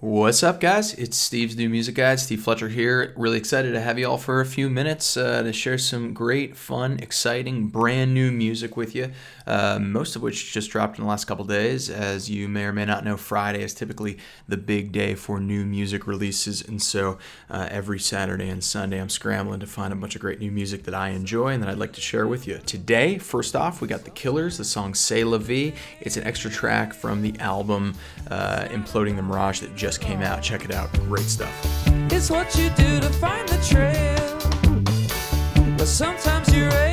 What's up, guys? It's Steve's New Music Guide. Steve Fletcher here. Really excited to have you all for a few minutes uh, to share some great, fun, exciting, brand new music with you. Uh, most of which just dropped in the last couple days. As you may or may not know, Friday is typically the big day for new music releases, and so uh, every Saturday and Sunday I'm scrambling to find a bunch of great new music that I enjoy and that I'd like to share with you. Today, first off, we got The Killers, the song "C'est La Vie. It's an extra track from the album uh, Imploding the Mirage that just just came out. Check it out. Great stuff. It's what you do to find the trail. But sometimes you're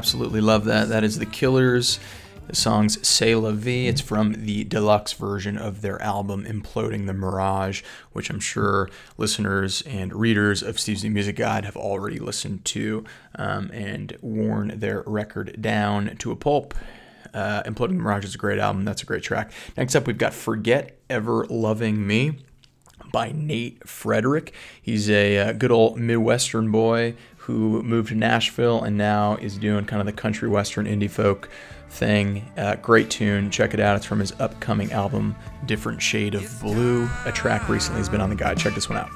Absolutely love that. That is The Killers. The song's C'est La Vie. It's from the deluxe version of their album Imploding the Mirage, which I'm sure listeners and readers of Steve's New Music Guide have already listened to um, and worn their record down to a pulp. Uh, Imploding the Mirage is a great album. That's a great track. Next up, we've got Forget Ever Loving Me by Nate Frederick. He's a uh, good old Midwestern boy who moved to Nashville and now is doing kind of the country western indie folk thing. Uh, great tune. Check it out. It's from his upcoming album, Different Shade of Blue. A track recently has been on the guide. Check this one out.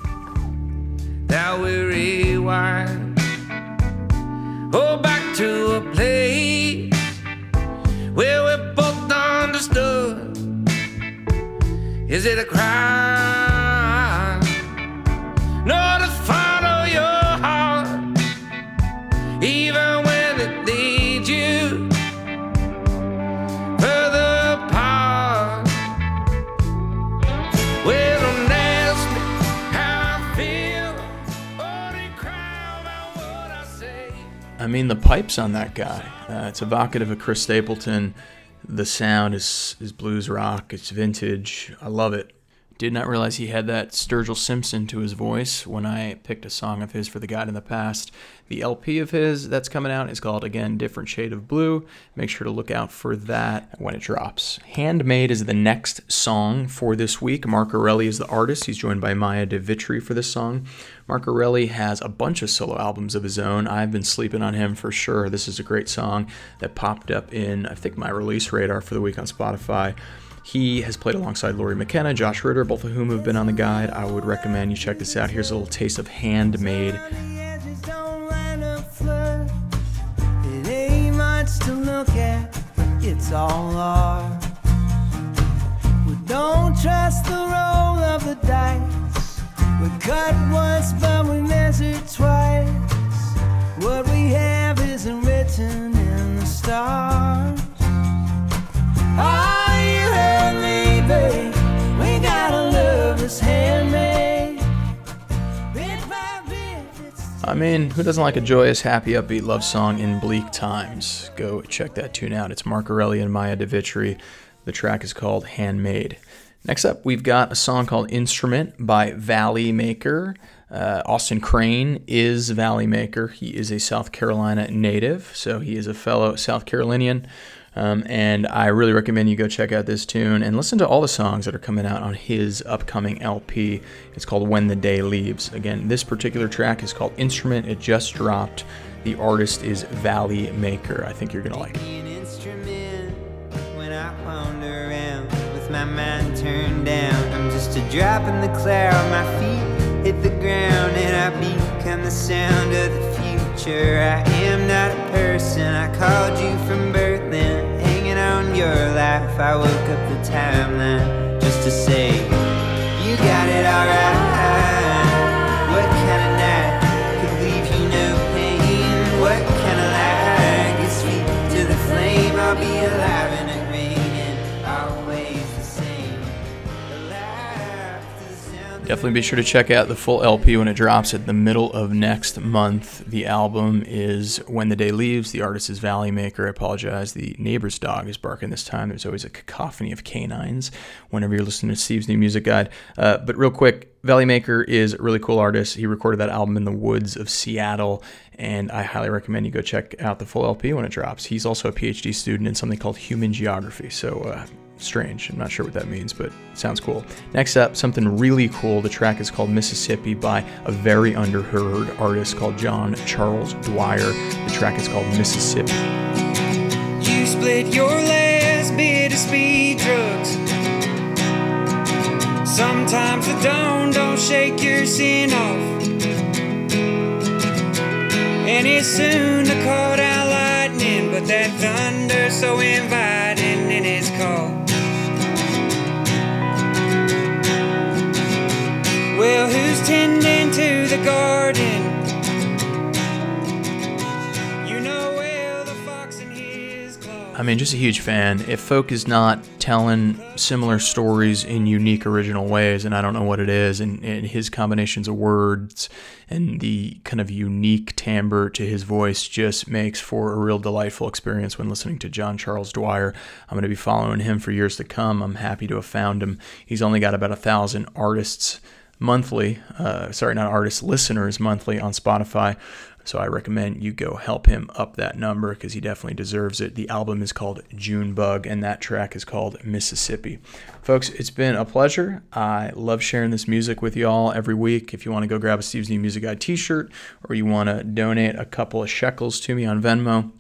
We rewind. Oh, back to a place where we both understood. Is it a crime? I mean, the pipes on that guy. Uh, it's evocative of Chris Stapleton. The sound is, is blues rock. It's vintage. I love it. Did not realize he had that Sturgill Simpson to his voice when I picked a song of his for the guide in the past. The LP of his that's coming out is called, again, Different Shade of Blue. Make sure to look out for that when it drops. Handmade is the next song for this week. Mark Erelli is the artist. He's joined by Maya de Vitry for this song. Mark Erelli has a bunch of solo albums of his own. I've been sleeping on him for sure. This is a great song that popped up in, I think, my release radar for the week on Spotify. He has played alongside Lori McKenna, Josh Ritter, both of whom have been on the guide. I would recommend you check this out. Here's a little taste of Handmade. It's all art. We don't trust the roll of the dice. We cut once, but we measure twice. What we have I mean, who doesn't like a joyous, happy, upbeat love song in bleak times? Go check that tune out. It's Mark Erelli and Maya de Vitry. The track is called Handmade. Next up, we've got a song called Instrument by Valley Maker. Uh, Austin Crane is Valley Maker. He is a South Carolina native, so he is a fellow South Carolinian. Um, and I really recommend you go check out this tune and listen to all the songs that are coming out on his upcoming LP. It's called When the Day Leaves. Again, this particular track is called Instrument. It just dropped. The artist is Valley Maker. I think you're going to like it. I am not a person, I called you from birth, your life. I woke up the timeline just to say, Definitely be sure to check out the full LP when it drops at the middle of next month. The album is When the Day Leaves. The artist is Valley Maker. I apologize. The neighbor's dog is barking this time. There's always a cacophony of canines whenever you're listening to Steve's new music guide. Uh, but real quick, Valley Maker is a really cool artist. He recorded that album in the woods of Seattle, and I highly recommend you go check out the full LP when it drops. He's also a PhD student in something called human geography. So, uh, strange. I'm not sure what that means, but sounds cool. Next up, something really cool. The track is called Mississippi by a very underheard artist called John Charles Dwyer. The track is called Mississippi. You split your last bit of speed drugs. Sometimes the dawn don't shake your sin off. And it's soon to call down lightning, but that thunder so inviting in its call. The garden? You know. I mean, just a huge fan. If folk is not telling similar stories in unique, original ways, and I don't know what it is, and, and his combinations of words and the kind of unique timbre to his voice just makes for a real delightful experience when listening to John Charles Dwyer. I'm going to be following him for years to come. I'm happy to have found him. He's only got about a thousand artists monthly, uh, sorry, not artists, listeners monthly on Spotify. So I recommend you go help him up that number because he definitely deserves it. The album is called Junebug and that track is called Mississippi. Folks, it's been a pleasure. I love sharing this music with y'all every week. If you want to go grab a Steve's New Music Guide t shirt or you want to donate a couple of shekels to me on Venmo,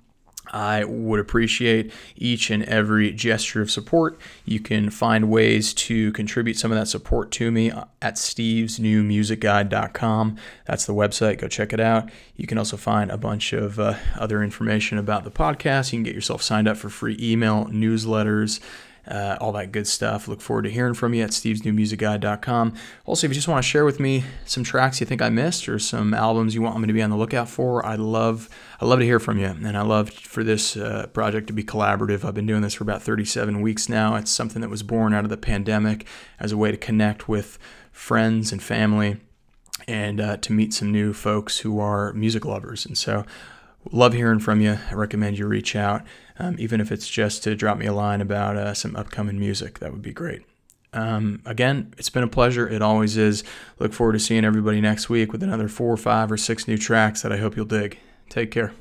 I would appreciate each and every gesture of support. You can find ways to contribute some of that support to me at stevesnewmusicguide.com. That's the website. Go check it out. You can also find a bunch of uh, other information about the podcast. You can get yourself signed up for free email newsletters uh, all that good stuff. Look forward to hearing from you at stevesnewmusicguide.com. Also, if you just want to share with me some tracks you think I missed or some albums you want me to be on the lookout for, I love I love to hear from you, and I love for this uh, project to be collaborative. I've been doing this for about 37 weeks now. It's something that was born out of the pandemic as a way to connect with friends and family and uh, to meet some new folks who are music lovers. And so, love hearing from you. I recommend you reach out, um, even if it's just to drop me a line about uh, some upcoming music. That would be great. Um, again, it's been a pleasure. It always is. Look forward to seeing everybody next week with another four, five, or six new tracks that I hope you'll dig. Take care.